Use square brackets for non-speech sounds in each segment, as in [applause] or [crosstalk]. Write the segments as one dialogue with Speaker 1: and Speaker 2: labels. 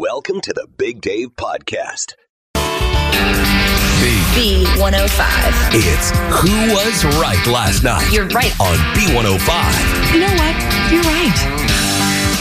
Speaker 1: Welcome to the Big Dave Podcast.
Speaker 2: B105.
Speaker 1: It's Who Was Right Last Night
Speaker 2: You're right.
Speaker 1: on B105.
Speaker 2: You know what? You're right.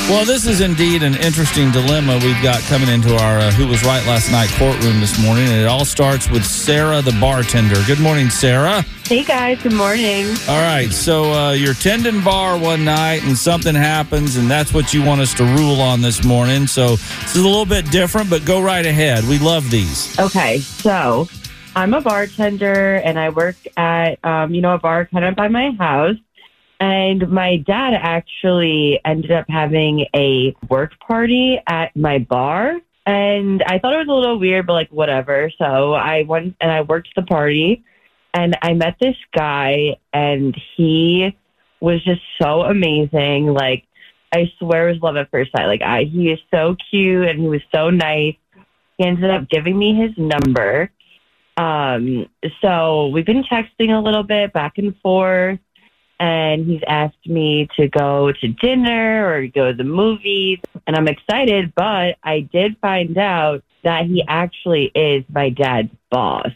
Speaker 3: Well, this is indeed an interesting dilemma we've got coming into our uh, Who Was Right Last Night courtroom this morning. And it all starts with Sarah, the bartender. Good morning, Sarah.
Speaker 4: Hey guys, good morning.
Speaker 3: All right. So uh, you're tending bar one night and something happens, and that's what you want us to rule on this morning. So this is a little bit different, but go right ahead. We love these.
Speaker 4: Okay, so I'm a bartender and I work at um, you know a bar kind of by my house. And my dad actually ended up having a work party at my bar. And I thought it was a little weird, but like whatever. So I went and I worked the party and I met this guy and he was just so amazing. Like I swear it was love at first sight. Like I he is so cute and he was so nice. He ended up giving me his number. Um, so we've been texting a little bit back and forth and he's asked me to go to dinner or go to the movies. And I'm excited, but I did find out that he actually is my dad's boss.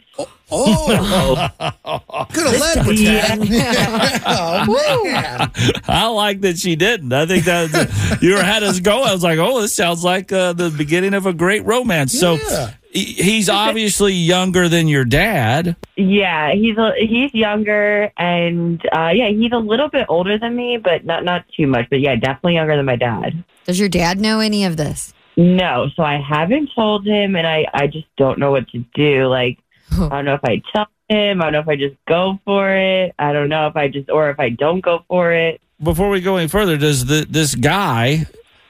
Speaker 5: Oh, [laughs] could have led with that. [laughs] oh, man.
Speaker 3: I like that she didn't. I think that you had us go. I was like, oh, this sounds like uh, the beginning of a great romance. So
Speaker 5: Yeah.
Speaker 3: he- he's obviously younger than your dad.
Speaker 4: Yeah, he's a, he's younger and uh yeah, he's a little bit older than me, but not not too much, but yeah, definitely younger than my dad.
Speaker 6: Does your dad know any of this?
Speaker 4: No, so I haven't told him and I I just don't know what to do. Like I don't know if I tell him, I don't know if I just go for it. I don't know if I just or if I don't go for it.
Speaker 3: Before we go any further, does the, this guy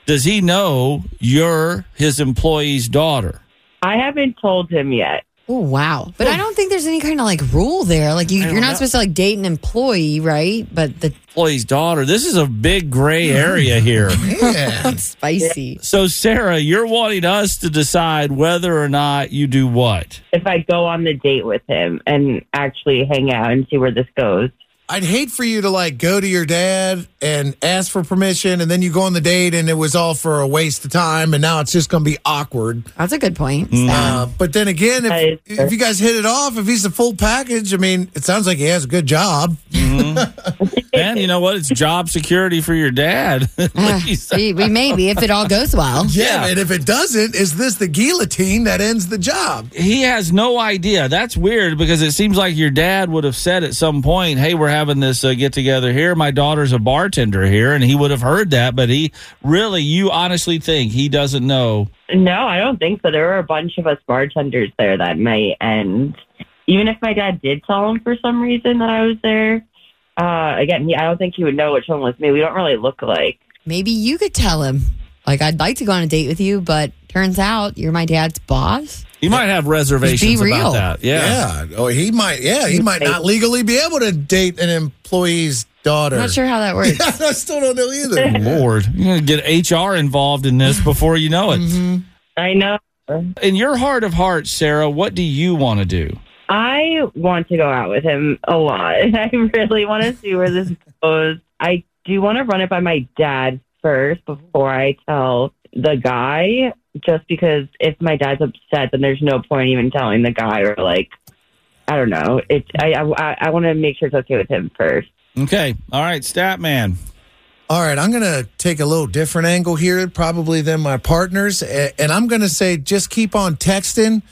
Speaker 3: does he know you're his employee's daughter?
Speaker 4: I haven't told him yet.
Speaker 6: Oh wow! But I don't think there's any kind of like rule there. Like you, you're not
Speaker 3: know.
Speaker 6: supposed to like date an employee, right? But the
Speaker 3: Employee's daughter. This is a big gray area here. [laughs]
Speaker 5: Yeah.
Speaker 6: that's spicy.
Speaker 3: So, Sarah, you're wanting us to decide whether or not you do what?
Speaker 4: If I go on the date with him and actually hang out and see where this goes.
Speaker 5: I'd hate for you to like go to your dad and ask for permission, and then you go on the date, and it was all for a waste of time, and now it's just going to be awkward.
Speaker 6: That's a good point.
Speaker 3: Mm.
Speaker 5: Uh, but then again, if
Speaker 4: is
Speaker 5: if you guys hit it off, if he's the full package, I mean, it sounds like he has a good job. [laughs]
Speaker 3: And you know what? It's job security for your dad. [laughs] [laughs]
Speaker 6: Uh, we, we maybe if it all goes well. [laughs]
Speaker 3: Yeah.
Speaker 5: and if it doesn't, is this the guillotine that ends the job?
Speaker 3: he has no idea. That's weird because it seems like your dad would have said at some point, "Hey, we're having this uh, get together here. My daughter's a bartender here," and he would have heard that. But he really, you honestly think he doesn't know?
Speaker 4: No, I don't think so. There were a bunch of us bartenders there that night, and even if my dad did tell him for some reason that I was there, uh, again, he, I don't think he would know which one was me. We don't really look alike.
Speaker 6: Maybe you could tell him. Like I'd like to go on a date with you, but turns out you're my dad's boss.
Speaker 3: He might have reservations
Speaker 6: Just be
Speaker 3: about
Speaker 6: real.
Speaker 3: that. Yeah.
Speaker 5: Yeah. Oh, he might. Yeah, he might not legally be able to date an employee's daughter.
Speaker 6: I'm not sure how that [laughs] works.
Speaker 5: I still don't know either.
Speaker 3: Lord, you're gonna get HR involved in this before you know it.
Speaker 6: Mm-hmm.
Speaker 4: I know.
Speaker 3: In your heart of hearts, Sarah, what do you want to do?
Speaker 4: I want to go out with him a lot. And [laughs] I really want to see where this [laughs] goes. I do want to run it by my dad first before I tell the guy, just because if my dad's upset, then there's no point even telling the guy or like, I don't know. It's I I, I want to make sure it's okay with him first.
Speaker 3: Okay. All right, Statman.
Speaker 5: All right, I'm going to take a little different angle here, probably than my partners, and I'm going to say just keep on texting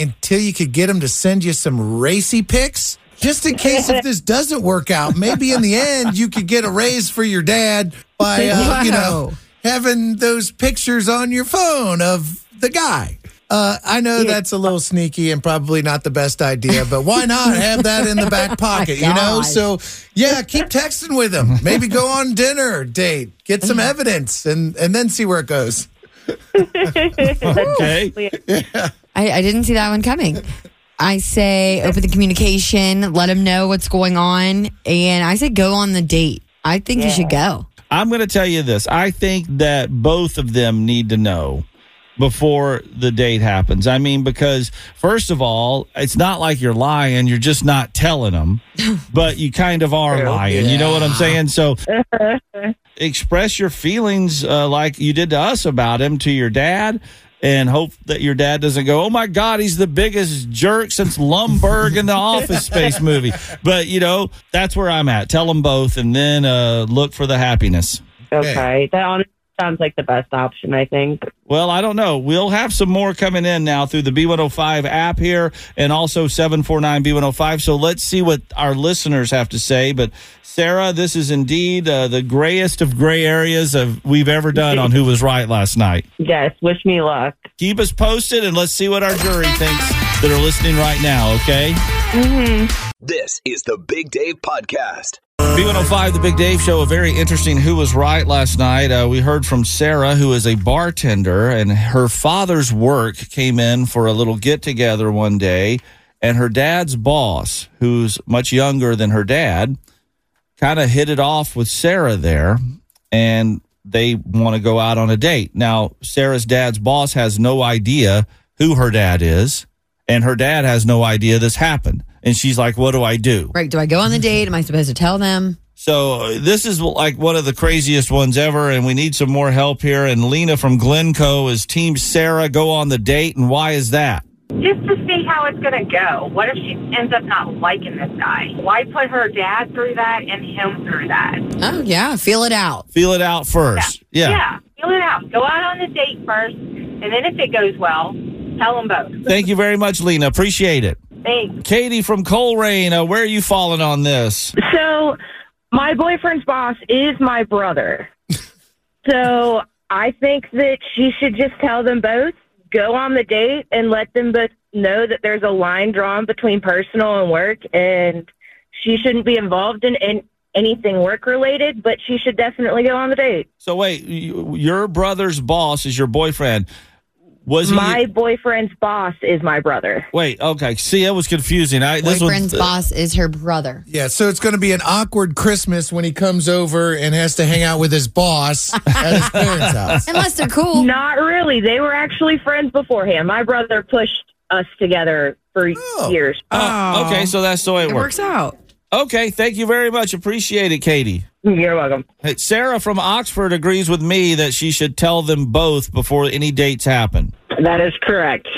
Speaker 5: until you could get them to send you some racy pics. Just in case if [laughs] this doesn't work out, maybe in the end you could get a raise for your dad by, uh, you know, having those pictures on your phone of the guy. Uh, I know that's a little sneaky and probably not the best idea, but why not [laughs] have that in the back pocket, you know? So, yeah, keep texting with him. Maybe go on dinner date, get some evidence, and and then see where it goes. [laughs]
Speaker 3: Okay.
Speaker 6: I, I didn't see that one coming. I say open the communication, let them know what's going on, and I say go on the date. I think you should go.
Speaker 3: I'm going to tell you this. I think that both of them need to know before the date happens. I mean, because first of all, it's not like you're lying, you're just not telling them, [laughs] but you kind of are lying. You know what I'm saying? So [laughs] express your feelings uh, like you did to us about him to your dad. And hope that your dad doesn't go, oh my God, he's the biggest jerk since Lumbergh in the [laughs] Office Space movie. But, you know, that's where I'm at. Tell them both and then uh, look for the happiness.
Speaker 4: Okay, that honestly sounds like the best option. I think.
Speaker 3: Well, I don't know. We'll have some more coming in now through the B105 app here and also 749 B105. So let's see what our listeners have to say. But Sarah, this is indeed uh, the grayest of gray areas of we've ever done on Who Was Right last night.
Speaker 4: Yes. Wish me luck.
Speaker 3: Keep us posted and let's see what our jury thinks that are listening right now, okay?
Speaker 1: This is the Big Dave Podcast.
Speaker 3: B105, the Big Dave Show, a very interesting Who Was Right last night. Uh, we heard from Sarah, who is a bartender, and her father's work came in for a little get together one day. And her dad's boss, who's much younger than her dad, kind of hit it off with Sarah there. And they want to go out on a date. Now, Sarah's dad's boss has no idea who her dad is, and her dad has no idea this happened. And she's like, What do I do?
Speaker 6: Right. Do I go on the date? Am I supposed to tell them?
Speaker 3: So uh, this is like one of the craziest ones ever, and we need some more help here. And Lena from Glencoe is Team Sarah. Go on the date, and why is that?
Speaker 7: just to see how it's going to go. What if she ends up not liking this guy? Why put her dad through that and him through that?
Speaker 6: Oh, yeah. Feel it out.
Speaker 3: Feel it out first. Yeah.
Speaker 7: Yeah, feel it out. Go out on the date first, and then if it goes well, tell them both.
Speaker 3: Thank you very much, Lena. Appreciate it.
Speaker 7: Thanks.
Speaker 3: Katie from Colerain, uh, where are you falling on this?
Speaker 4: So, my boyfriend's boss is my brother. [laughs] so, I think that she should just tell them both, go on the date, and let them both know that there's a line drawn between personal and work, and she shouldn't be involved in, in anything work related, but she should definitely go on the date.
Speaker 3: So wait, your brother's boss is your boyfriend. Was he?
Speaker 4: My boyfriend's boss is my brother.
Speaker 3: wait, okay. See, it was confusing. I this
Speaker 6: Boyfriend's
Speaker 3: was,
Speaker 6: boss is her brother.
Speaker 5: Yeah, so it's going to be an awkward Christmas when he comes over and has to hang out with his boss [laughs] at his parents' house.
Speaker 6: Unless they're cool.
Speaker 4: Not really. They were actually friends beforehand. My brother pushed us together for
Speaker 5: Oh.
Speaker 4: years.
Speaker 3: Oh, oh, okay, so that's the way it,
Speaker 2: It
Speaker 3: works.
Speaker 2: works out.
Speaker 3: Okay, thank you very much. Appreciate it, Katie.
Speaker 4: You're welcome.
Speaker 3: Sarah from Oxford agrees with me that she should tell them both before any dates happen.
Speaker 4: That is correct.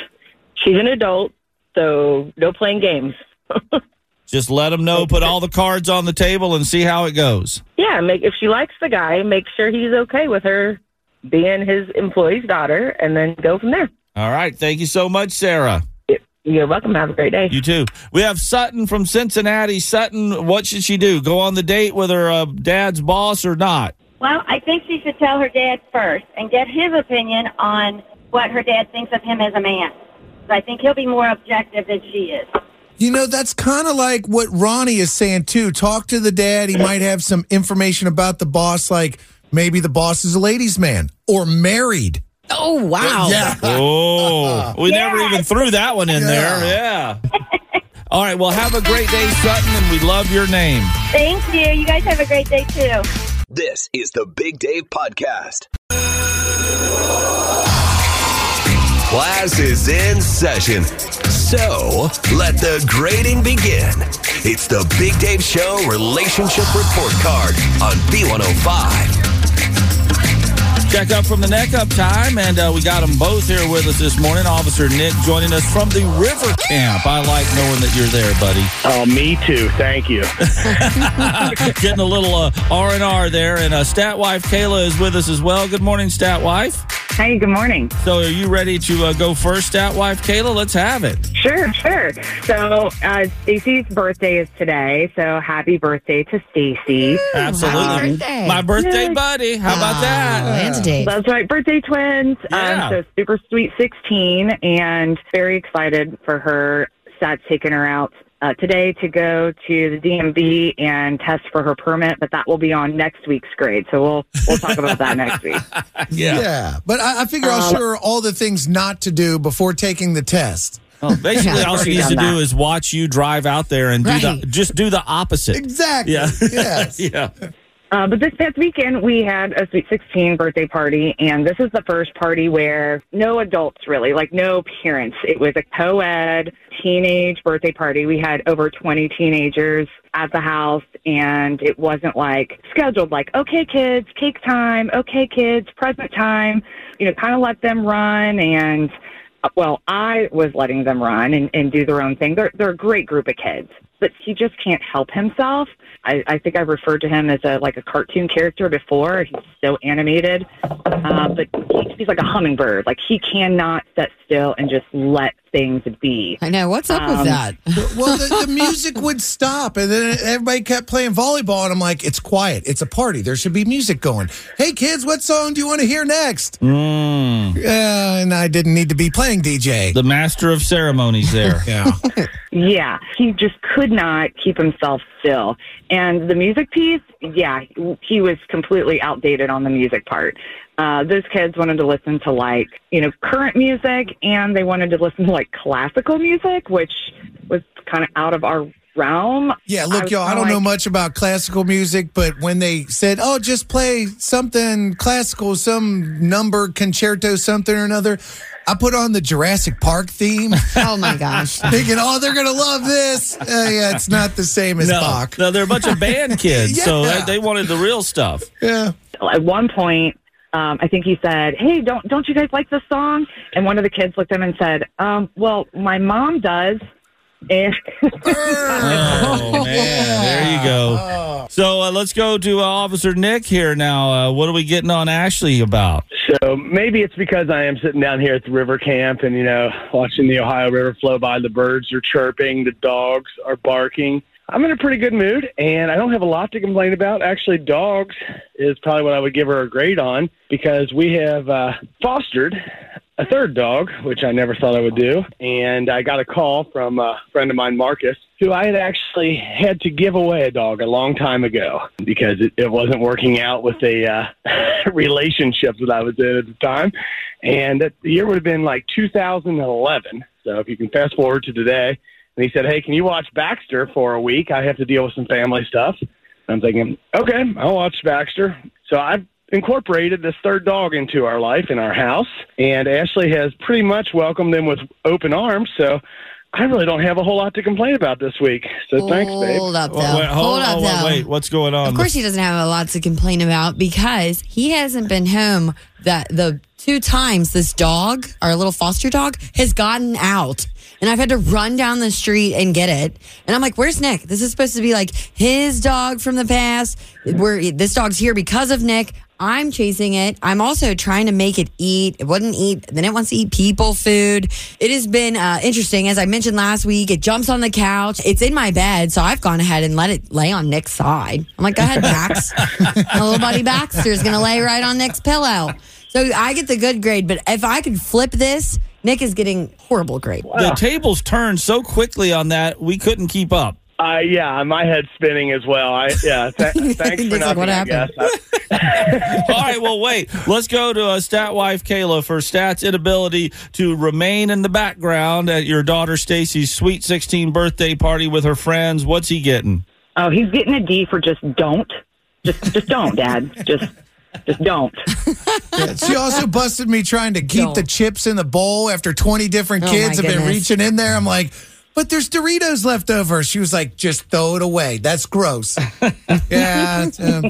Speaker 4: She's an adult, so no playing games. [laughs]
Speaker 3: Just let them know, put all the cards on the table, and see how it goes.
Speaker 4: Yeah, make if she likes the guy, make sure he's okay with her being his employee's daughter, and then go from there.
Speaker 3: All right. Thank you so much, Sarah.
Speaker 4: You're welcome. Have a great day.
Speaker 3: You too. We have Sutton from Cincinnati. Sutton, what should she do? Go on the date with her uh, dad's boss or not?
Speaker 7: Well, I think she should tell her dad first and get his opinion on what her dad thinks of him as a man. So I think he'll be more objective than she is.
Speaker 5: You know, that's kind of like what Ronnie is saying too. Talk to the dad. He might have some information about the boss, like maybe the boss is a ladies' man or married.
Speaker 6: Oh, wow.
Speaker 5: Yeah.
Speaker 3: Oh, we never even threw that one in there. Yeah. All right. Well, have a great day, [laughs] Sutton, and we love your name.
Speaker 7: Thank you. You guys have a great day too.
Speaker 1: This is the Big Dave Podcast. Class is in session. So let the grading begin. It's the Big Dave Show Relationship Report Card on B105.
Speaker 3: Check up from the neck up time, and uh, we got them both here with us this morning. Officer Nick joining us from the River Camp. I like knowing that you're there, buddy.
Speaker 8: Oh, me too. Thank you. [laughs] [laughs]
Speaker 3: Getting a little uh, R and R there, and uh, Stat Wife Kayla is with us as well. Good morning, Stat Wife.
Speaker 4: Hey, good morning.
Speaker 3: So, are you ready to uh, go first, at Wife Kayla? Let's have it.
Speaker 4: Sure, sure. So, uh, Stacy's birthday is today, so happy birthday to Stacy.
Speaker 3: Absolutely,
Speaker 6: Happy birthday.
Speaker 3: my birthday buddy. How about that?
Speaker 6: and a date.
Speaker 4: That's right, birthday twins.
Speaker 3: Yeah.
Speaker 4: Um, so super sweet 16 and very excited for her. Sat taking her out
Speaker 9: uh, today to go to the DMV and test for her permit, but that will be on next week's grade. So we'll we'll talk about that next week. [laughs]
Speaker 5: Yeah. But I, I figure I'll
Speaker 9: Um,
Speaker 5: show her all the things not to do before taking the test.
Speaker 3: Well, basically,
Speaker 9: Yeah,
Speaker 3: all she needs to
Speaker 9: done
Speaker 3: do is watch you drive out there and do
Speaker 6: Right.
Speaker 3: the just do the opposite.
Speaker 5: Exactly.
Speaker 3: Yeah.
Speaker 5: Yes. [laughs]
Speaker 3: yeah.
Speaker 9: Uh, but this past weekend, we had a Sweet 16 birthday party, and this is the first party where no adults really, like no parents. It was a co ed teenage birthday party. We had over 20 teenagers at the house, and it wasn't like scheduled, like, okay, kids, cake time, okay, kids, present time, you know, kind of let them run. And, uh, well, I was letting them run and, and do their own thing. They're, they're a great group of kids, but he just can't help himself. I, I think I referred to him as a like a cartoon character before. He's so animated, uh, but he, he's like a hummingbird. Like he cannot sit still and just let things to be.
Speaker 6: I know. What's up with
Speaker 9: Um,
Speaker 6: that? [laughs]
Speaker 5: Well, the, the [laughs] music would stop, and then everybody kept playing volleyball, and I'm like, "It's quiet. It's a party. There should be music going." Hey, kids, what song do you want to hear next?
Speaker 3: Mm,
Speaker 5: Uh, and I didn't need to be playing DJ.
Speaker 3: the master of ceremonies there. [laughs]
Speaker 5: yeah.
Speaker 9: Yeah, he just could not keep himself still. And the music piece, yeah, he was completely outdated on the music part. Uh, those kids wanted to listen to like, you know, current music and they wanted to listen to like classical music, which was kind of out of our realm.
Speaker 5: Yeah, look,
Speaker 9: was
Speaker 5: y'all, I don't know much about classical music, but when they said, oh, just play something classical, some number, concerto, something or another, I put on the Jurassic Park theme, [laughs]
Speaker 6: Oh my gosh. [laughs]
Speaker 5: thinking, oh, they're going to love this. Uh, yeah, it's not the same as
Speaker 3: No,
Speaker 5: Bach.
Speaker 3: no, they're a bunch of band [laughs] kids, so they, they wanted the real stuff.
Speaker 5: Yeah.
Speaker 9: at one point, um, I think he said, "Hey, don't don't you guys like this song?" And one of the kids looked at him and said, um, "Well, my mom does." And [laughs]
Speaker 3: Oh [laughs] man, there you go. So uh, let's go to uh, Officer Nick here now. Uh, what are we getting on Ashley about?
Speaker 8: So maybe it's because I am sitting down here at the river camp and, you know, watching the Ohio River flow by. The birds are chirping, the dogs are barking. I'm in a pretty good mood and I don't have a lot to complain about. Actually, dogs is probably what I would give her a grade on because we have uh, fostered a third dog, which I never thought I would do. And I got a call from a friend of mine, Marcus, who I had actually had to give away a dog a long time ago because it, it wasn't working out with a uh, [laughs] relationship that I was in at the time. And that the year would have been like 2011. So if you can fast forward to today, and he said, Hey, can you watch Baxter for a week? I have to deal with some family stuff. I'm thinking, okay, I'll watch Baxter. So I've incorporated this third dog into our life in our house, and Ashley has pretty much welcomed him with open arms. So I really don't have a whole lot to complain about this week. So thanks, babe.
Speaker 6: Hold up, though.
Speaker 3: Wait, wait, hold,
Speaker 6: Hold up,
Speaker 3: on,
Speaker 6: though.
Speaker 3: wait, what's going on?
Speaker 6: Of course, he doesn't have a lot to complain about because he hasn't been home. That the two times this dog, our little foster dog, has gotten out, and I've had to run down the street and get it. And I'm like, "Where's Nick? This is supposed to be like his dog from the past. Where this dog's here because of Nick." I'm chasing it. I'm also trying to make it eat. It wouldn't eat. Then it wants to eat people food. It has been uh, interesting. As I mentioned last week, it jumps on the couch. It's in my bed. So I've gone ahead and let it lay on Nick's side. I'm like, go ahead, Max. [laughs] My little buddy Baxter's going to lay right on Nick's pillow. So I get the good grade. But if I could flip this, Nick is getting horrible grade.
Speaker 3: the tables turned so quickly on that we couldn't keep up.
Speaker 8: Uh, yeah, my head's spinning as well. I yeah. [laughs] Th- thanks for
Speaker 6: Nick's like,
Speaker 8: nothing.
Speaker 6: "What
Speaker 8: I
Speaker 6: happened?"
Speaker 8: guess. [laughs] I-
Speaker 3: All right, well, wait. Let's go to uh, Stat Wife Kayla for Stat's inability to remain in the background at your daughter Stacy's sweet 16 birthday party with her friends. What's he getting?
Speaker 9: oh, he's getting a D for just don't, just just don't, Dad, just just don't.
Speaker 5: She also busted me trying to keep
Speaker 6: Don't.
Speaker 5: the chips in the bowl after 20 different
Speaker 6: Oh,
Speaker 5: kids
Speaker 6: my
Speaker 5: have been
Speaker 6: goodness.
Speaker 5: reaching in there. I'm like, but there's Doritos left over. She was like, just throw it away. That's gross. [laughs] yeah. it's, uh,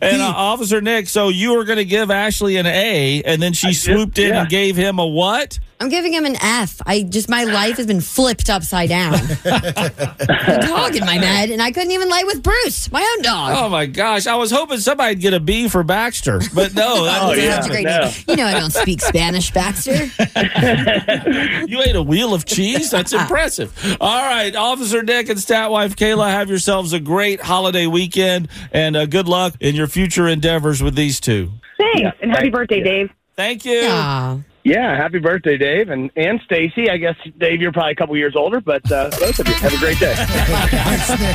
Speaker 3: And uh, Officer Nick, so you were going to give Ashley an A, and then she
Speaker 8: did,
Speaker 3: swooped in
Speaker 8: yeah.
Speaker 3: and gave him a what?
Speaker 6: I'm giving him an F. I just, my life has been flipped upside down. [laughs] a dog in my bed, and I couldn't even lay with Bruce, my own dog.
Speaker 3: Oh my gosh! I was hoping somebody'd get a B for Baxter, but no. [laughs] that-
Speaker 8: Oh,
Speaker 6: It's
Speaker 8: yeah,
Speaker 6: great
Speaker 8: no.
Speaker 6: You know I don't speak Spanish, Baxter. [laughs]
Speaker 3: You ate a wheel of cheese? That's impressive. All right, Officer Nick and Stat Wife Kayla, have yourselves a great holiday weekend and uh, good luck in your future endeavors with these two.
Speaker 9: Thanks, and happy
Speaker 8: thank
Speaker 9: birthday,
Speaker 8: you.
Speaker 9: Dave.
Speaker 3: Thank you.
Speaker 6: Aw.
Speaker 8: Yeah, happy birthday, Dave, and and Stacy. I guess Dave, you're probably a couple years older, but uh, both of you have a great day. [laughs]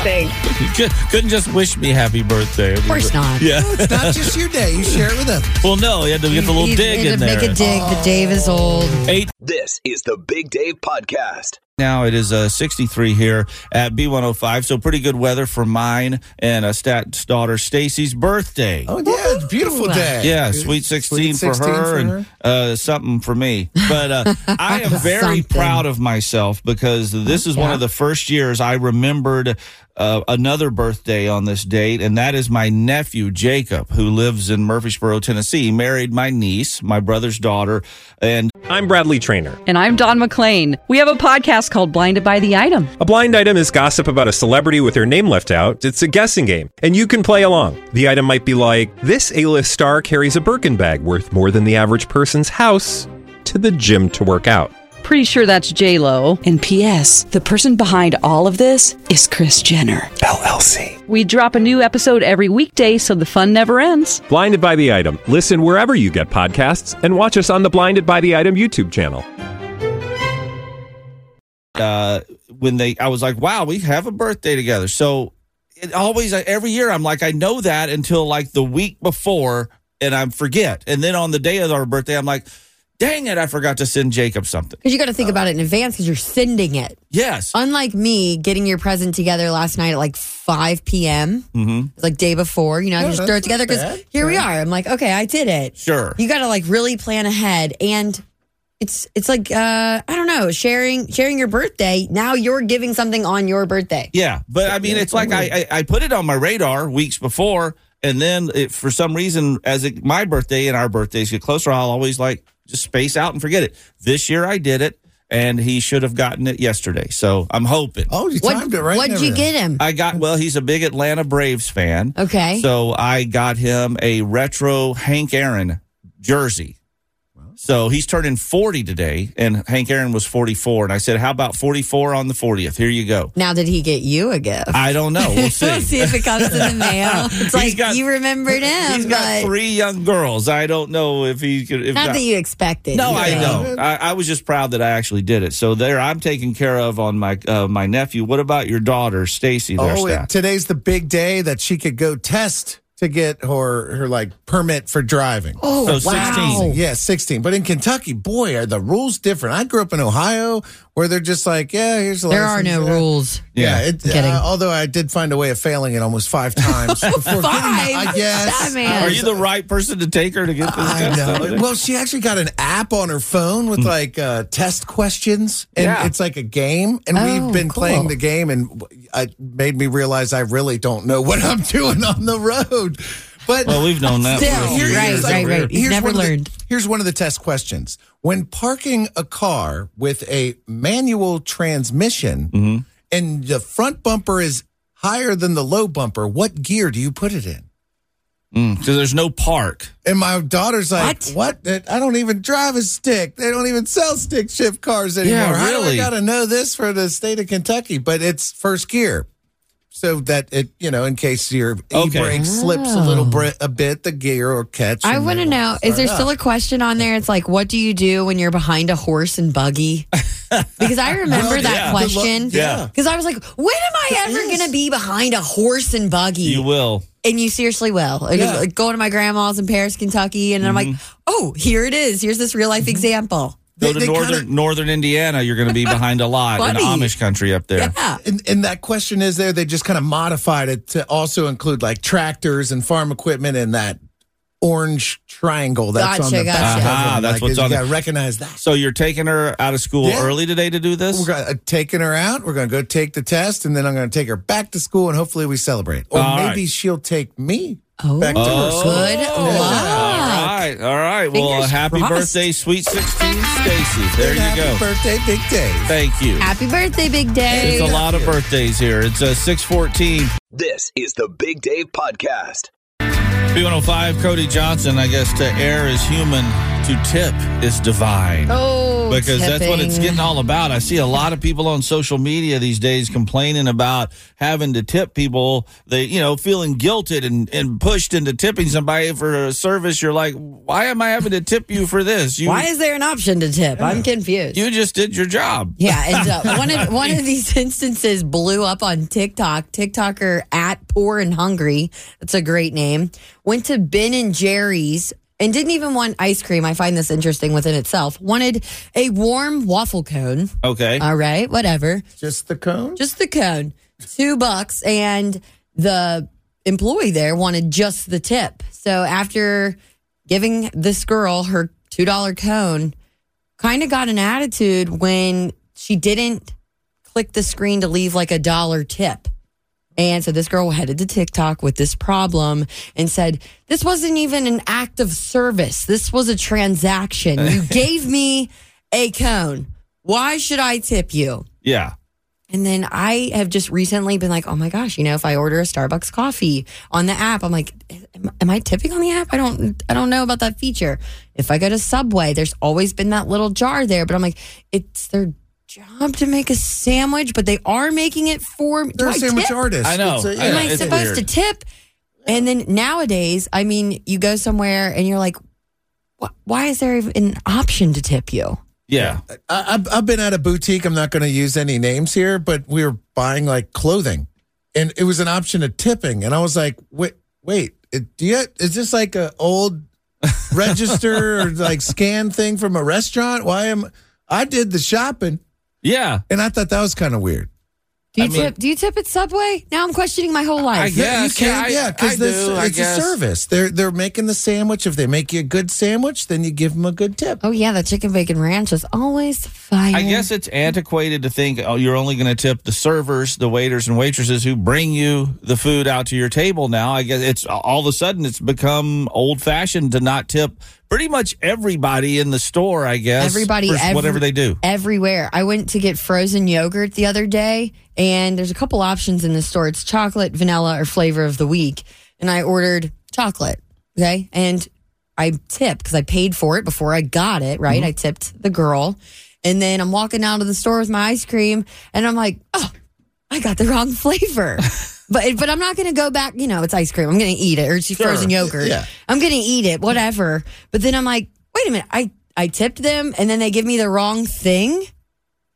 Speaker 9: Thanks.
Speaker 3: You cou- couldn't just wish me happy birthday.
Speaker 6: Of course not.
Speaker 3: Yeah.
Speaker 5: It's not just your day. You share it with others. [laughs]
Speaker 3: Well, no, you had to get the little
Speaker 6: You-
Speaker 3: dig
Speaker 6: you
Speaker 3: in
Speaker 6: to
Speaker 3: there.
Speaker 6: Make a dig. The Dave is old.
Speaker 3: Eight
Speaker 1: This is the Big Dave Podcast.
Speaker 3: Now. It is uh, 63 here at B105. So pretty good weather for mine and uh, Stat's daughter Stacy's birthday.
Speaker 5: Oh yeah, it's a beautiful day.
Speaker 3: Yeah, sweet 16,
Speaker 5: Sweet
Speaker 3: for her
Speaker 5: 16
Speaker 3: and Uh, something for me. But uh, [laughs] I am very
Speaker 6: Something.
Speaker 3: proud of myself because this is one of the first years I remembered uh, another birthday on this date, and that is my nephew, Jacob, who lives in Murfreesboro, Tennessee. He married my niece, my brother's daughter, and
Speaker 10: I'm Bradley Trainer.
Speaker 11: And I'm Don McClain. We have a podcast called Blinded by the Item.
Speaker 10: A blind item is gossip about a celebrity with their name left out. It's a guessing game, and you can play along. The item might be like this: A-list star carries a Birkin bag worth more than the average person's house to the gym to work out.
Speaker 11: Pretty sure that's J Lo. And P.S. The person behind all of this is Kris Jenner
Speaker 10: LLC.
Speaker 11: We drop a new episode every weekday, so the fun never ends.
Speaker 10: Blinded by the item. Listen wherever you get podcasts, and watch us on the Blinded by the Item YouTube channel.
Speaker 3: uh, when they, I was like, wow, we have a birthday together. So it always, every year, I'm like, I know that until like the week before, and I forget. And then on the day of our birthday, I'm like, dang it, I forgot to send Jacob something.
Speaker 6: Because you got to think about it in advance because you're sending it.
Speaker 3: Yes.
Speaker 6: Unlike me getting your present together last night at like 5 p.m.,
Speaker 3: Mm-hmm.
Speaker 6: Like day before, you know, I
Speaker 5: Yeah,
Speaker 6: can just throw it together because here we are. I'm like, okay, I did it.
Speaker 3: Sure.
Speaker 6: You got to like really plan ahead. And it's, it's like, uh, I don't know, sharing, sharing your birthday. Now you're giving something on your birthday.
Speaker 3: Yeah, but I mean, it's like I, I I put it on my radar weeks before, and then it, for some reason, as it, my birthday and our birthdays get closer, I'll always like just space out and forget it. This year I did it, and he should have gotten it yesterday. So I'm hoping.
Speaker 5: Oh, you
Speaker 6: what,
Speaker 5: timed it right.
Speaker 6: What'd you
Speaker 5: everything.
Speaker 6: get him?
Speaker 3: I got well. He's a big Atlanta Braves fan.
Speaker 6: Okay.
Speaker 3: So I got him a retro Hank Aaron jersey. So he's turning 40 today, and Hank Aaron was 44. And I said, How about 44 on the 40th? Here you go.
Speaker 6: now, did he get you a gift?
Speaker 3: I don't know. We'll [laughs] see.
Speaker 6: We'll see if it comes in the [laughs] mail. It's
Speaker 3: He's
Speaker 6: like
Speaker 3: got-
Speaker 6: you remembered [laughs] him,
Speaker 3: He's got three young girls. I don't know if he could. If
Speaker 6: not that you expected.
Speaker 3: no,
Speaker 6: you
Speaker 3: I
Speaker 6: know.
Speaker 3: don't. I, I was just proud that I actually did it. So there, I'm taken care of on my uh, my nephew. What about your daughter, Stacy?
Speaker 5: Oh,
Speaker 3: Stat?
Speaker 5: and today's the big day that she could go test to get her her like permit for driving.
Speaker 6: Oh,
Speaker 3: So
Speaker 6: wow.
Speaker 3: 16.
Speaker 5: Yeah, 16. But in Kentucky, boy, are the rules different. I grew up in Ohio where they're just like, yeah, here's the
Speaker 6: There are
Speaker 5: license.
Speaker 6: no
Speaker 5: Yeah.
Speaker 6: rules.
Speaker 5: Yeah,
Speaker 3: Yeah.
Speaker 5: it,
Speaker 6: Kidding.
Speaker 5: uh, although I did find a way of failing it almost five [laughs] times. before getting my-
Speaker 6: Five?
Speaker 5: I guess.
Speaker 6: That man.
Speaker 3: Are you the right person to take her to get this?
Speaker 5: I
Speaker 3: test
Speaker 5: know.
Speaker 3: done?
Speaker 5: Well, she actually got an app on her phone with like uh, test questions, and
Speaker 3: Yeah.
Speaker 5: it's like a game. And
Speaker 6: Oh,
Speaker 5: we've been
Speaker 6: cool.
Speaker 5: playing the game, and it made me realize I really don't know what I'm [laughs] doing on the road. But
Speaker 3: Well, we've known that.
Speaker 6: Still,
Speaker 3: for a
Speaker 6: right,
Speaker 3: years
Speaker 6: right, right.
Speaker 3: here.
Speaker 6: You've never
Speaker 5: one of the-
Speaker 6: learned.
Speaker 5: here's one of the test questions: When parking a car with a manual transmission,
Speaker 3: Mm-hmm.
Speaker 5: and the front bumper is higher than the low bumper, what gear do you put it in?
Speaker 3: Because there's no park.
Speaker 5: And my daughter's like,
Speaker 6: What?
Speaker 5: "What? I don't even drive a stick. They don't even sell stick shift cars anymore.
Speaker 3: Yeah,
Speaker 5: How do I
Speaker 3: really?
Speaker 5: got to know this for the state of Kentucky?" But it's first gear, so that it, you know, in case your e
Speaker 3: Okay.
Speaker 5: brake slips a little oh. bit, a bit, the gear will catch.
Speaker 6: I want to know: is there
Speaker 5: start
Speaker 6: still
Speaker 5: up.
Speaker 6: a question on there? It's like, what do you do when you're behind a horse and buggy? [laughs] Because I remember
Speaker 5: Well,
Speaker 6: that
Speaker 5: yeah.
Speaker 6: question.
Speaker 5: Yeah.
Speaker 6: Because I was like, when am I ever
Speaker 5: is.
Speaker 6: going to be behind a horse and buggy?
Speaker 3: You will.
Speaker 6: And you seriously will.
Speaker 5: Yeah.
Speaker 6: like going to my grandma's in Paris, Kentucky, and I'm like, mm-hmm. oh, here it is. Here's this real life mm-hmm. example.
Speaker 3: Go
Speaker 5: They-
Speaker 3: to
Speaker 5: they
Speaker 3: northern
Speaker 5: kinda-
Speaker 3: northern Indiana. You're going to be [laughs] behind a lot in Amish country up there.
Speaker 6: Yeah.
Speaker 5: And, and that question is there. They just kind of modified it to also include like tractors and farm equipment and that orange triangle that's on
Speaker 6: Gotcha,
Speaker 5: the back.
Speaker 6: gotcha.
Speaker 5: of them.
Speaker 3: Aha, that's
Speaker 5: Like,
Speaker 3: what's
Speaker 5: you
Speaker 3: on
Speaker 5: got to
Speaker 3: it.
Speaker 5: recognize that.
Speaker 3: So you're taking her out of school
Speaker 5: Yeah.
Speaker 3: early today to do this?
Speaker 5: We're gonna, uh, taking her out. We're going to go take the test, and then I'm going to take her back to school, and hopefully we celebrate. Or
Speaker 3: All
Speaker 5: maybe
Speaker 3: right.
Speaker 5: she'll take me
Speaker 6: Oh,
Speaker 5: back to her
Speaker 3: Oh.
Speaker 5: school.
Speaker 6: good
Speaker 3: All
Speaker 6: luck.
Speaker 3: Right, all right. Well, uh, happy
Speaker 6: crossed.
Speaker 3: birthday, sweet 16 Stacy. There you go.
Speaker 5: Happy
Speaker 3: go.
Speaker 5: birthday, Big Day.
Speaker 3: Thank you.
Speaker 6: Happy birthday, Big Day.
Speaker 3: It's a lot of birthdays here. It's uh, 614.
Speaker 1: This is the Big Dave Podcast.
Speaker 3: B105, Cody Johnson, I guess, to err is human, to tip is divine.
Speaker 6: Oh,
Speaker 3: because that's what it's getting all about. I see a lot of people on social media these days complaining about having to tip people. They, you know, feeling guilted and, and pushed into tipping somebody for a service. You're like, why am I having to tip you for this? You,
Speaker 6: Why is there an option to tip? I'm confused.
Speaker 3: you just did your job?
Speaker 6: Yeah, and uh, [laughs] one of one of these instances blew up on TikTok. TikToker at Poor and Hungry, that's a great name. Went to Ben and Jerry's and didn't even want ice cream. I find this interesting within itself. Wanted a warm waffle cone.
Speaker 3: Okay.
Speaker 6: All right, whatever.
Speaker 5: Just the cone?
Speaker 6: Just the cone. Two bucks, and the employee there wanted just the tip. So after giving this girl her two dollar cone, kind of got an attitude when she didn't click the screen to leave like a dollar tip. And so this girl headed to TikTok with this problem and said, This wasn't even an act of service. This was a transaction. You [laughs] gave me a cone. Why should I tip you?
Speaker 3: Yeah.
Speaker 6: And then I have just recently been like, oh my gosh, you know, if I order a Starbucks coffee on the app, I'm like, am, am I tipping on the app? I don't, I don't know about that feature. If I go to Subway, there's always been that little jar there, but I'm like, it's their job to make a sandwich, but they are making it for.
Speaker 5: They're
Speaker 6: do I
Speaker 5: sandwich
Speaker 6: tip?
Speaker 5: artists.
Speaker 3: I know.
Speaker 5: It's a-
Speaker 3: I
Speaker 5: yeah.
Speaker 6: Am I
Speaker 3: it's
Speaker 6: supposed
Speaker 3: weird.
Speaker 6: to tip? And then nowadays, I mean, you go somewhere and you're like, why is there an option to tip you?
Speaker 3: Yeah.
Speaker 5: I, I've, I've been at a boutique. I'm not going to use any names here, but we were buying like clothing, and it was an option of tipping. And I was like, wait, wait, it, do you, is this like a old register or like scan thing from a restaurant? Why am I did the shopping,
Speaker 3: Yeah.
Speaker 5: and I thought that was kind of weird.
Speaker 6: Do you
Speaker 3: I mean-
Speaker 6: tip? Do you tip at Subway? Now I'm questioning my whole life.
Speaker 3: I guess.
Speaker 5: you can,
Speaker 3: yeah, I-
Speaker 5: yeah, because
Speaker 3: do, I
Speaker 5: it's a service. They're they're making the sandwich. If they make you a good sandwich, then you give them a good tip.
Speaker 6: Oh yeah, the chicken bacon ranch is always fire.
Speaker 3: I guess it's antiquated to think oh, you're only going to tip the servers, the waiters and waitresses who bring you the food out to your table. Now, I guess it's all of a sudden it's become old fashioned to not tip pretty much everybody in the store. I guess
Speaker 6: everybody,
Speaker 3: for
Speaker 6: every-
Speaker 3: whatever they do.
Speaker 6: everywhere. I went to get frozen yogurt the other day, and there's a couple options in the store. It's chocolate, vanilla, or flavor of the week, and I ordered chocolate. Okay, and I tipped because I paid for it before I got it. Right, mm-hmm. I tipped the girl, and then I'm walking out of the store with my ice cream, and I'm like, oh, I got the wrong flavor. [laughs] But but I'm not going to go back. You know, it's ice cream. I'm going to eat it, or it's frozen yogurt.
Speaker 5: Yeah.
Speaker 6: I'm going to eat it, whatever. But then I'm like, wait a minute. I I tipped them, and then they give me the wrong thing.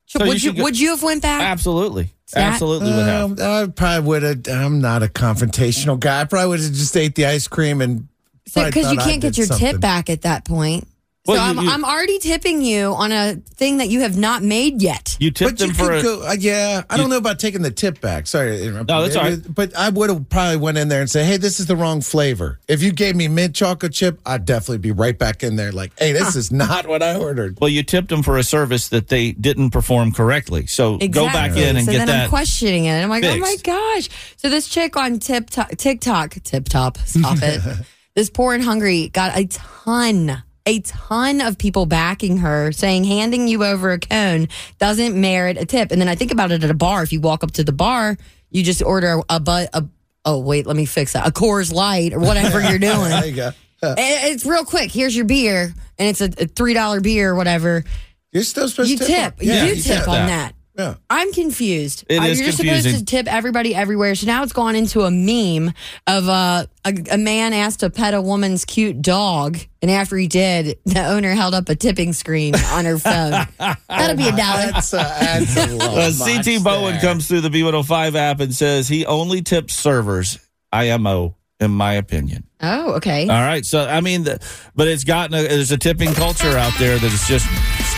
Speaker 3: So
Speaker 6: would you,
Speaker 3: should go-
Speaker 6: would you have went back?
Speaker 3: Absolutely,
Speaker 6: that-
Speaker 3: absolutely would have.
Speaker 5: Um, I probably would have. I'm not a confrontational guy. I probably would have just ate the ice cream and. probably
Speaker 6: Because you can't get your
Speaker 5: something.
Speaker 6: tip back at that point.
Speaker 3: Well,
Speaker 6: so
Speaker 3: you-
Speaker 6: I'm,
Speaker 3: you-
Speaker 6: I'm already tipping you on a thing that you have not made yet.
Speaker 3: You tipped
Speaker 5: But you
Speaker 3: them for
Speaker 5: could
Speaker 3: a,
Speaker 5: go, uh, yeah. I don't know about taking the tip back. Sorry, to interrupt
Speaker 3: No, that's all right.
Speaker 5: But I would have probably went in there and said, "Hey, this is the wrong flavor." If you gave me mint chocolate chip, I'd definitely be right back in there, like, "Hey, this is not what I ordered."
Speaker 3: well, you tipped them for a service that they didn't perform correctly. So go back in and
Speaker 6: so
Speaker 3: get
Speaker 6: then
Speaker 3: that.
Speaker 6: I'm questioning it. I'm like, oh my gosh. So this chick on tip TikTok, Tip Top, stop it. [laughs] this poor and hungry got a ton, a ton of people backing her, saying handing you over a cone doesn't merit a tip. And then I think about it at a bar. If you walk up to the bar, you just order a, but a oh wait, let me fix that, a Coors Light or whatever you're [laughs] doing.
Speaker 5: There you go. [laughs]
Speaker 6: It's real quick. Here's your beer, and it's a, three dollar beer or whatever.
Speaker 5: You're still supposed
Speaker 6: You
Speaker 5: to
Speaker 6: tip.
Speaker 5: on-
Speaker 6: You
Speaker 5: Yeah,
Speaker 6: do tip on
Speaker 3: that.
Speaker 6: That.
Speaker 5: Yeah.
Speaker 6: I'm confused.
Speaker 3: It
Speaker 6: Uh,
Speaker 3: is
Speaker 6: You're just supposed to tip everybody everywhere. So now it's gone into a meme of uh, a a man asked to pet a woman's cute dog, and after he did, [laughs] the owner held up a tipping screen on her phone. [laughs] That'll be a dollar.
Speaker 5: That's, uh, that's a little
Speaker 3: Uh,
Speaker 5: much
Speaker 3: CT Bowen
Speaker 5: there.
Speaker 3: comes through the B105 app and says he only tips servers, IMO, in my opinion.
Speaker 6: Oh, okay.
Speaker 3: All right. So, I mean, the, but it's gotten a, there's a tipping culture out there that is just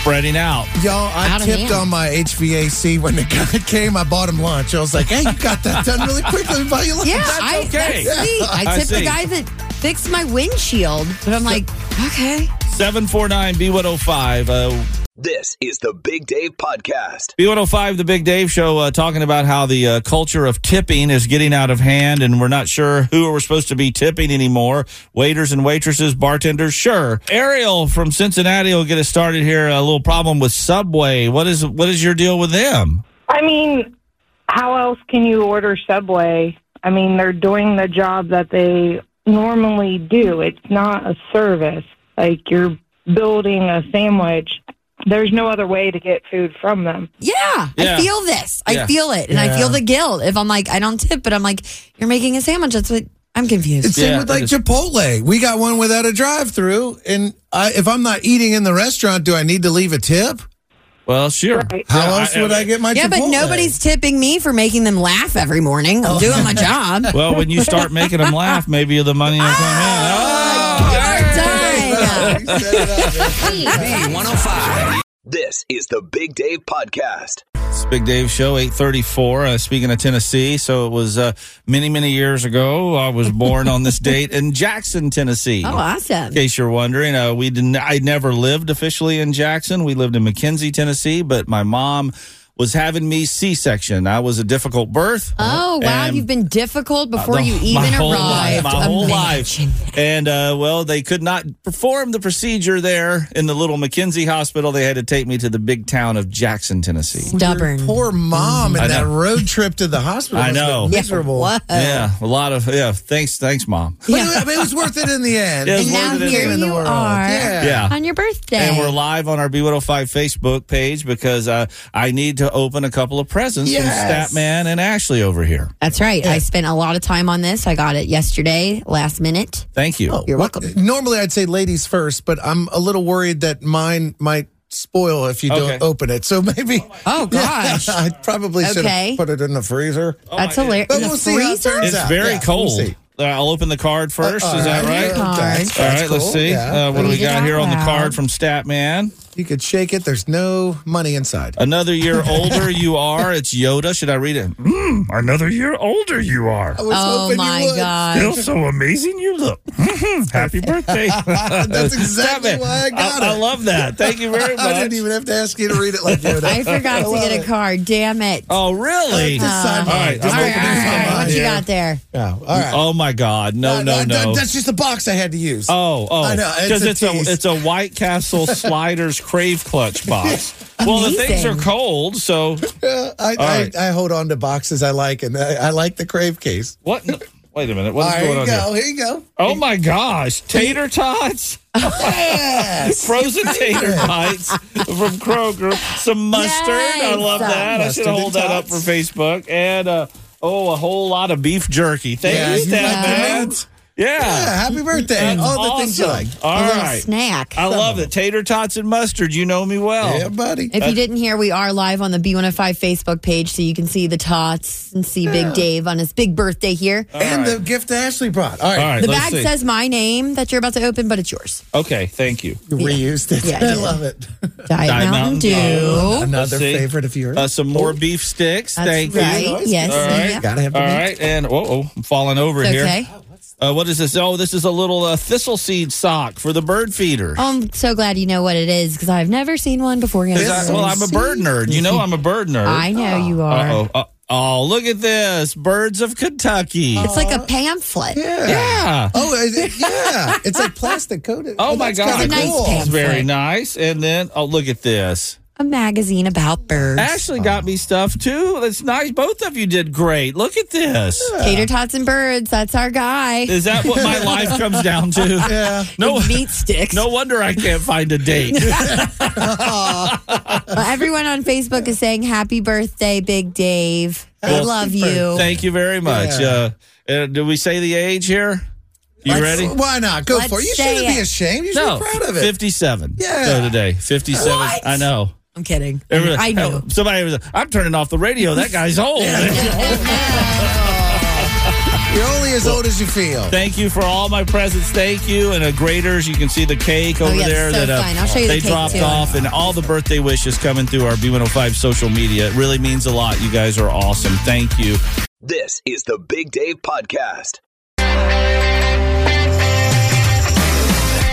Speaker 3: spreading out.
Speaker 5: Y'all, I
Speaker 6: Out
Speaker 5: tipped on my HVAC when the guy came. I bought him lunch. I was like, "Hey, you got that done really quickly. Let me buy you lunch."
Speaker 6: Yeah, I,
Speaker 3: okay.
Speaker 6: that's sweet. I
Speaker 3: I
Speaker 6: tipped the guy that fixed my windshield, but I'm like, okay.
Speaker 3: 749 B105. Uh,
Speaker 1: This is the Big Dave Podcast.
Speaker 3: B105, the Big Dave Show, uh, talking about how the uh, culture of tipping is getting out of hand, and we're not sure who we're supposed to be tipping anymore. Waiters and waitresses, bartenders, sure. Ariel from Cincinnati will get us started here. A little problem with Subway. What is what is your deal with them?
Speaker 9: I mean, how else can you order Subway? I mean, they're doing the job that they normally do. It's not a service. Like you're building a sandwich, there's no other way to get food from them.
Speaker 6: Yeah,
Speaker 3: Yeah.
Speaker 6: I feel this. I
Speaker 3: Yeah.
Speaker 6: feel it, and I feel the guilt if I'm like I don't tip, but I'm like you're making a sandwich. That's what I'm confused.
Speaker 5: It's same with like
Speaker 3: it is.
Speaker 5: Chipotle. We got one without a drive-through, and I, if I'm not eating in the restaurant, do I need to leave a tip?
Speaker 3: Well, sure.
Speaker 9: Right.
Speaker 5: How
Speaker 3: Yeah,
Speaker 5: else would I get my
Speaker 6: yeah, but nobody's tipping me for making them laugh every morning. I'm doing my [laughs] job.
Speaker 3: Well, when you start making them laugh, maybe the money will come in. [laughs] Oh,
Speaker 6: We're done.
Speaker 5: You set it up, man.
Speaker 1: B105. This is the Big Dave Podcast.
Speaker 3: It's Big Dave Show, 834. Uh, speaking of Tennessee, so it was uh, many, many years ago. I was born on this [laughs] date in Jackson, Tennessee.
Speaker 6: Oh, awesome.
Speaker 3: In case you're wondering, uh, we didn't. I never lived officially in Jackson. We lived in McKenzie, Tennessee, but my mom was having me C-section. I was a difficult birth.
Speaker 6: Oh wow,
Speaker 3: And-
Speaker 6: you've been difficult before
Speaker 3: the-
Speaker 6: you
Speaker 3: my
Speaker 6: even
Speaker 3: whole
Speaker 6: arrived.
Speaker 3: life, my whole life. And uh, well, they could not perform the procedure there in the little McKenzie Hospital. They had to take me to the big town of Jackson, Tennessee.
Speaker 6: Stubborn.
Speaker 5: Poor mom and that road trip to the hospital.
Speaker 3: I know.
Speaker 5: been
Speaker 6: Yeah,
Speaker 5: Miserable.
Speaker 3: Yeah, a lot of yeah. Thanks, thanks, mom.
Speaker 5: But it, it was worth it in the end.
Speaker 3: Yeah, it was
Speaker 6: And now
Speaker 3: it
Speaker 6: here
Speaker 5: in the
Speaker 6: you
Speaker 5: world.
Speaker 6: are
Speaker 5: Yeah.
Speaker 3: Yeah.
Speaker 6: on your birthday.
Speaker 3: And we're live on our B105 Facebook page because uh, I need to open a couple of presents
Speaker 5: Yes.
Speaker 3: from Statman and Ashley over here.
Speaker 6: That's right. I spent a lot of time on this. I got it yesterday, last minute.
Speaker 3: Thank you.
Speaker 5: Oh,
Speaker 6: You're
Speaker 5: what-
Speaker 6: welcome.
Speaker 5: Normally, I'd say ladies first, but I'm a little worried that mine might spoil if you
Speaker 3: Okay.
Speaker 5: don't open it. So maybe.
Speaker 6: Oh [laughs] gosh,
Speaker 5: I probably should
Speaker 6: Okay.
Speaker 5: put it in the freezer.
Speaker 6: that's hilarious.
Speaker 5: But
Speaker 6: the
Speaker 5: we'll see how it
Speaker 6: freezer?
Speaker 5: turns
Speaker 3: It's
Speaker 5: out.
Speaker 3: very
Speaker 5: Yeah, we'll
Speaker 3: cold.
Speaker 5: see.
Speaker 3: Uh, I'll open the card first.
Speaker 5: Uh,
Speaker 3: Is that
Speaker 5: all
Speaker 3: right?
Speaker 5: right.
Speaker 6: Card.
Speaker 5: That's-
Speaker 3: All
Speaker 5: that's
Speaker 3: let's see.
Speaker 5: Yeah.
Speaker 3: Uh, what do we got here on the card from Statman?
Speaker 5: You could shake it. There's no money inside.
Speaker 3: Another year [laughs] older you are. It's Yoda. Should I read it? Mm, another year older you are.
Speaker 5: I was
Speaker 6: Oh
Speaker 5: hoping
Speaker 6: my
Speaker 5: you would.
Speaker 6: god.
Speaker 3: so amazing you look. [laughs] Happy [laughs] birthday.
Speaker 5: That's exactly why I got it.
Speaker 3: I,
Speaker 5: it.
Speaker 3: love that. Thank you very much.
Speaker 5: I didn't even have to ask you to read it like you would.
Speaker 6: I forgot to
Speaker 5: love
Speaker 6: get a card. Damn it.
Speaker 3: Oh, really?
Speaker 6: Uh,
Speaker 5: mine.
Speaker 3: all right,
Speaker 5: Just
Speaker 6: all right,
Speaker 5: open
Speaker 6: all
Speaker 5: it,
Speaker 6: right.
Speaker 5: mine.
Speaker 6: What you got there?
Speaker 5: Yeah. All right.
Speaker 3: Oh my God! No, no, no.
Speaker 5: That's just the box I had to use.
Speaker 3: Oh, oh,
Speaker 5: I know, it's
Speaker 3: because
Speaker 5: a
Speaker 3: it's a,
Speaker 5: tease.
Speaker 3: it's a White Castle sliders crave clutch box. [laughs] Well, the things are cold, so
Speaker 5: Yeah, I,
Speaker 3: right.
Speaker 5: I, I hold on to boxes I like, and I, I like the crave case.
Speaker 3: what? in Wait a minute, what's
Speaker 5: All right,
Speaker 3: going
Speaker 5: here
Speaker 3: on
Speaker 5: you
Speaker 3: here?
Speaker 5: go. Here you go.
Speaker 3: Oh my gosh, tater tots,
Speaker 5: Yes. [laughs]
Speaker 3: frozen tater [laughs] bites from Kroger, some mustard. I love that. I should
Speaker 5: Mustard and
Speaker 3: hold that up for. Facebook and uh, oh, a whole lot of beef jerky. Thank
Speaker 5: Yeah,
Speaker 3: you,
Speaker 5: you
Speaker 3: Stat
Speaker 5: like the
Speaker 3: Man.
Speaker 5: meat?
Speaker 3: Yeah.
Speaker 5: Yeah, happy birthday.
Speaker 3: That's
Speaker 5: All the things you
Speaker 3: awesome.
Speaker 5: like.
Speaker 3: All
Speaker 6: a little
Speaker 3: right.
Speaker 6: snack.
Speaker 3: I love it. Tater tots and mustard. You know me well.
Speaker 5: Yeah, buddy.
Speaker 6: If you didn't hear, we are live on the B105 Facebook page, so you can see the tots and see Big Dave on his big birthday here.
Speaker 5: and the gift that Ashley brought. All right.
Speaker 3: All right.
Speaker 6: the
Speaker 3: let's
Speaker 6: bag
Speaker 3: see.
Speaker 6: says my name that you're about to open, but it's yours.
Speaker 3: Okay, thank you.
Speaker 5: You reused it.
Speaker 6: Yeah, I [laughs]
Speaker 5: I
Speaker 6: did.
Speaker 5: love it.
Speaker 6: Diet,
Speaker 3: Diet
Speaker 6: Mountain,
Speaker 3: Mountain
Speaker 6: Dew.
Speaker 3: Dew.
Speaker 5: Another
Speaker 3: see.
Speaker 5: favorite of yours.
Speaker 3: Uh, some more beef sticks.
Speaker 6: That's
Speaker 3: Thank
Speaker 6: right.
Speaker 3: you.
Speaker 6: Yes.
Speaker 3: All right.
Speaker 6: yeah.
Speaker 5: Gotta have the
Speaker 3: All
Speaker 5: meat.
Speaker 3: right, and whoa, oh, I'm falling over
Speaker 6: It's
Speaker 3: here.
Speaker 6: okay.
Speaker 3: Uh, what is this? Oh, this is a little uh, thistle seed sock for the bird feeder.
Speaker 6: Oh, I'm so glad you know what it is because I've never seen one before.
Speaker 3: Is that- well, I'm a bird nerd. You know, I'm a bird nerd.
Speaker 6: I know you are.
Speaker 3: Uh-oh. Uh, oh, look at this, birds of Kentucky.
Speaker 6: It's like a pamphlet.
Speaker 5: Yeah.
Speaker 3: yeah.
Speaker 5: Oh, it- yeah. It's like plastic coated.
Speaker 3: Oh, my God,
Speaker 6: It's a nice
Speaker 5: cool.
Speaker 3: It's very nice. And then, oh, look at this.
Speaker 6: A magazine about birds.
Speaker 3: Ashley got me stuff too. That's nice. Both of you did great. Look at this.
Speaker 6: Tater tots and birds. That's our guy.
Speaker 3: Is that what my [laughs] life comes down to?
Speaker 5: Yeah. [laughs]
Speaker 3: No,
Speaker 6: Meat sticks.
Speaker 3: no wonder I can't find a date. [laughs]
Speaker 6: Well, everyone on Facebook is saying happy birthday, Big Dave. I
Speaker 5: Well,
Speaker 6: love you.
Speaker 3: Thank you very much.
Speaker 5: Yeah.
Speaker 3: Uh, uh, do we say the age here? You
Speaker 5: Let's-
Speaker 3: ready?
Speaker 5: Why not? Go
Speaker 6: Let's
Speaker 5: for it. You shouldn't be ashamed. You should
Speaker 3: No,
Speaker 5: be proud of it.
Speaker 3: 57.
Speaker 5: Yeah.
Speaker 3: So today, 57.
Speaker 6: What?
Speaker 3: I know.
Speaker 6: I'm kidding.
Speaker 3: Everybody-
Speaker 6: I know.
Speaker 3: Somebody was, I'm turning off the radio. That guy's [laughs] old. [laughs]
Speaker 5: You're only as old as you feel.
Speaker 3: Thank you for all my presents. Thank you. And a graders, you can see the cake over
Speaker 6: Oh, yes,
Speaker 3: there
Speaker 6: so
Speaker 3: that uh.
Speaker 6: I'll show you the
Speaker 3: they dropped
Speaker 6: too.
Speaker 3: off, and all the birthday wishes coming through our B105 social media. It really means a lot. You guys are awesome. Thank you.
Speaker 1: This is the Big Dave Podcast.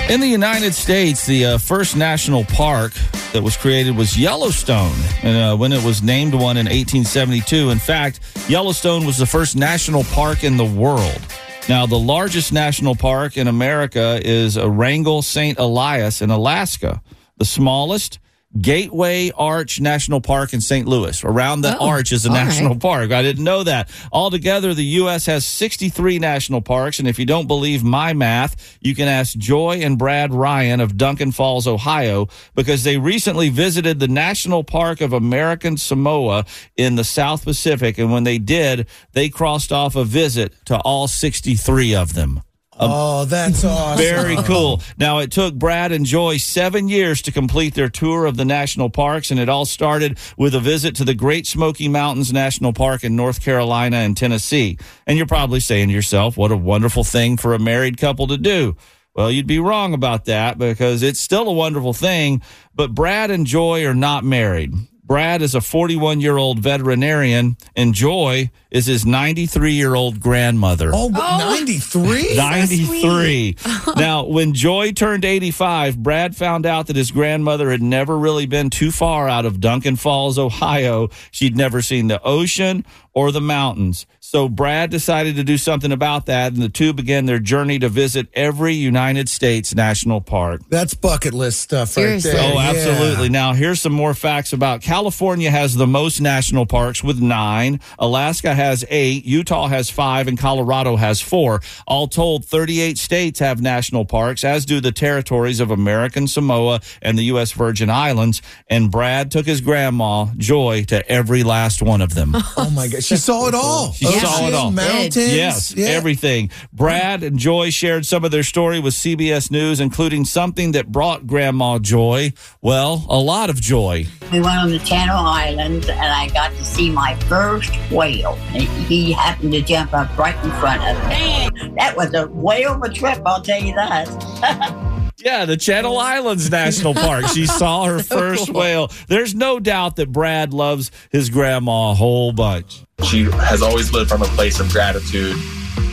Speaker 3: In the United States, the uh, first national park that was created was Yellowstone, and uh, when it was named one in 1872. In fact, Yellowstone was the first national park in the world. Now, the largest national park in America is Wrangell St. Elias in Alaska. The smallest Gateway Arch National Park in St. Louis. Around the
Speaker 6: Oh,
Speaker 3: arch is a national
Speaker 6: right.
Speaker 3: park. I didn't know that. Altogether, the U.S. has 63 national parks. And if you don't believe my math, you can ask Joy and Brad Ryan of Duncan Falls, Ohio, because they recently visited the National Park of American Samoa in the South Pacific. And when they did, they crossed off a visit to all 63 of them.
Speaker 5: Um, oh, that's awesome.
Speaker 3: Very cool. Now, it took Brad and Joy seven years to complete their tour of the national parks, and it all started with a visit to the Great Smoky Mountains National Park in North Carolina and Tennessee. And you're probably saying to yourself, what a wonderful thing for a married couple to do. Well, you'd be wrong about that because it's still a wonderful thing, but Brad and Joy are not married. Brad is a 41 year old veterinarian, and Joy is his 93 year old grandmother.
Speaker 5: Oh, but 93?
Speaker 3: 93. [laughs] now, when Joy turned 85, Brad found out that his grandmother had never really been too far out of Duncan Falls, Ohio. She'd never seen the ocean or the mountains. So Brad decided to do something about that, and the two began their journey to visit every United States national park.
Speaker 5: That's bucket list stuff right
Speaker 6: Seriously.
Speaker 5: there.
Speaker 3: Oh,
Speaker 5: Yeah.
Speaker 3: absolutely. Now, here's some more facts about California has the most national parks with nine. Alaska has eight. Utah has five, and Colorado has four. All told, 38 states have national parks, as do the territories of American Samoa and the U.S. Virgin Islands. And Brad took his grandma, Joy, to every last one of them.
Speaker 5: Oh, my God. She saw it all.
Speaker 3: She saw it
Speaker 5: Ocean,
Speaker 3: all.
Speaker 5: Mountains.
Speaker 3: Yes,
Speaker 5: Yeah.
Speaker 3: everything. Brad and Joy shared some of their story with CBS News, including something that brought Grandma joy. Well, a lot of joy.
Speaker 12: We went on the Channel Islands and I got to see my first whale. And He happened to jump up right in front of me. That was a whale of a trip, I'll tell you that. [laughs]
Speaker 3: Yeah, the Channel Islands National Park. She [laughs] saw her first whale. There's no doubt that Brad loves his grandma a whole bunch.
Speaker 13: She has always lived from a place of gratitude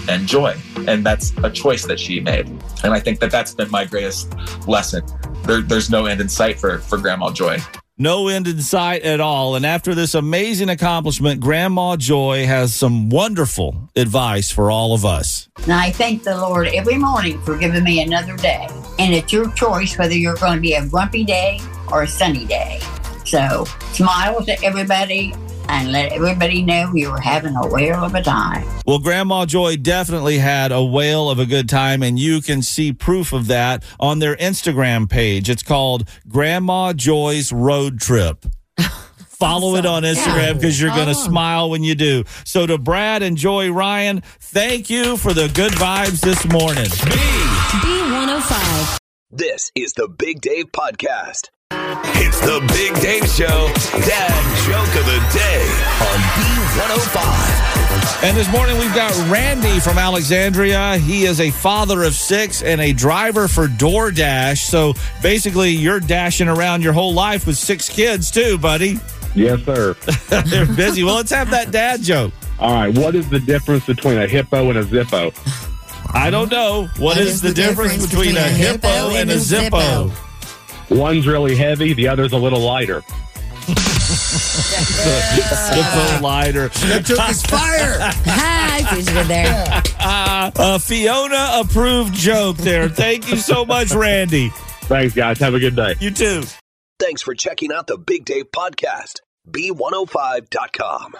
Speaker 13: and joy. And that's a choice that she made. And I think that that's been my greatest lesson. There, there's no end in sight for, for Grandma Joy.
Speaker 3: No end in sight at all. And after this amazing accomplishment, Grandma Joy has some wonderful advice for all of us.
Speaker 12: And I thank the Lord every morning for giving me another day. And it's your choice whether you're going to be a grumpy day or a sunny day. So smile to everybody and let everybody know you're having a whale of a time.
Speaker 3: Well, Grandma Joy definitely had a whale of a good time, and you can see proof of that on their Instagram page. It's called Grandma Joy's Road Trip. [laughs] Follow it on Instagram because you're going to oh. smile when you do. So, to Brad and Joy Ryan, thank you for the good vibes this morning.
Speaker 2: B105.
Speaker 1: This is the Big Dave Podcast. It's the Big Dave Show, Dad Joke of the Day on B105.
Speaker 3: And this morning we've got Randy from Alexandria. He is a father of six and a driver for DoorDash. So basically, you're dashing around your whole life with six kids, too, buddy.
Speaker 14: Yes, sir. [laughs]
Speaker 3: They're busy. Well, let's have that dad joke.
Speaker 14: All right. What is the difference between a hippo and a zippo?
Speaker 3: I don't know. what is, the, difference, between, a hippo and a zippo?
Speaker 14: One's really heavy, the other's a little lighter. [laughs]
Speaker 3: Zippo lighter.
Speaker 5: That joke is fire.
Speaker 6: Ah, I see what you did there. [laughs]
Speaker 3: Uh, Fiona approved joke there. Thank you so much, Randy.
Speaker 14: Thanks, guys. Have a good day.
Speaker 3: You too.
Speaker 1: Thanks for checking out the Big Dave Podcast. B105.com.